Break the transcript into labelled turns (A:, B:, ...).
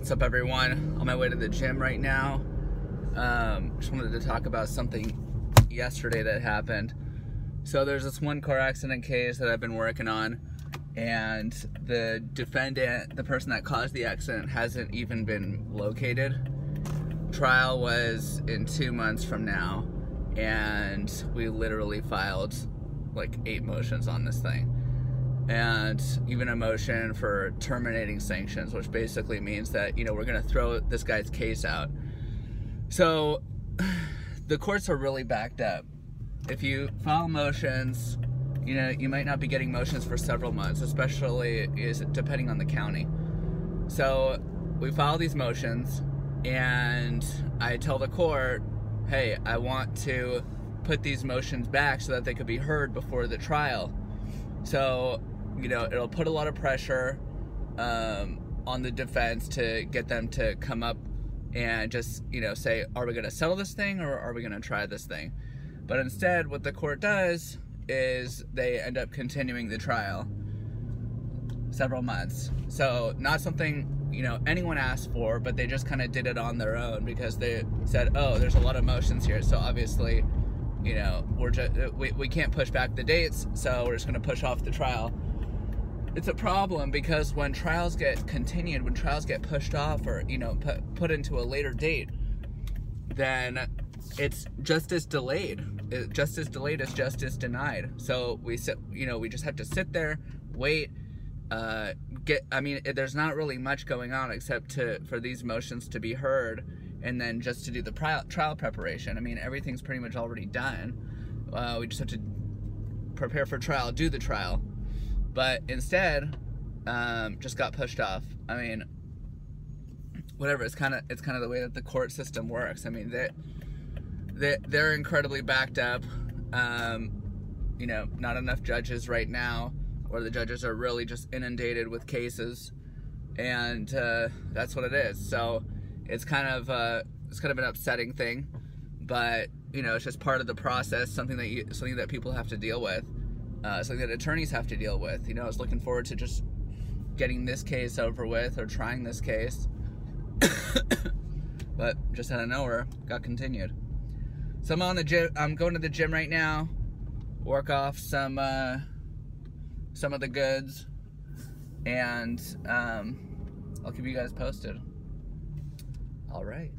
A: What's up, everyone? On my way to the gym right now. Um, just wanted to talk about something yesterday that happened. So there's this one car accident case that I've been working on, and the defendant, the person that caused the accident, hasn't even been located. Trial was in two months from now, and we literally filed like eight motions on this thing and even a motion for terminating sanctions, which basically means that, you know, we're going to throw this guy's case out. So the courts are really backed up. If you file motions, you know, you might not be getting motions for several months, especially is depending on the county. So we file these motions and I tell the court, hey, I want to put these motions back so that they could be heard before the trial. So you know, it'll put a lot of pressure um, on the defense to get them to come up and just, you know, say, are we going to settle this thing or are we going to try this thing? But instead, what the court does is they end up continuing the trial several months. So, not something you know anyone asked for but they just kind of did it on their own because they said oh there's a lot of motions here so obviously you know we're just we, we can't push back the dates so we're just going to push off the trial it's a problem because when trials get continued, when trials get pushed off or you know put put into a later date, then it's justice delayed. It, justice delayed is justice denied. So we sit, you know, we just have to sit there, wait, uh, get. I mean, there's not really much going on except to for these motions to be heard, and then just to do the trial, trial preparation. I mean, everything's pretty much already done. Uh, we just have to prepare for trial, do the trial but instead um, just got pushed off. I mean, whatever. It's kind of it's kind of the way that the court system works. I mean, they they they're incredibly backed up. Um, you know, not enough judges right now, or the judges are really just inundated with cases, and uh, that's what it is. So it's kind of uh, it's kind of an upsetting thing, but you know, it's just part of the process. Something that you something that people have to deal with uh, something that attorneys have to deal with. You know, I was looking forward to just getting this case over with or trying this case, but just out of nowhere, got continued. So I'm on the gym. I'm going to the gym right now. Work off some uh, some of the goods, and um, I'll keep you guys posted. All right.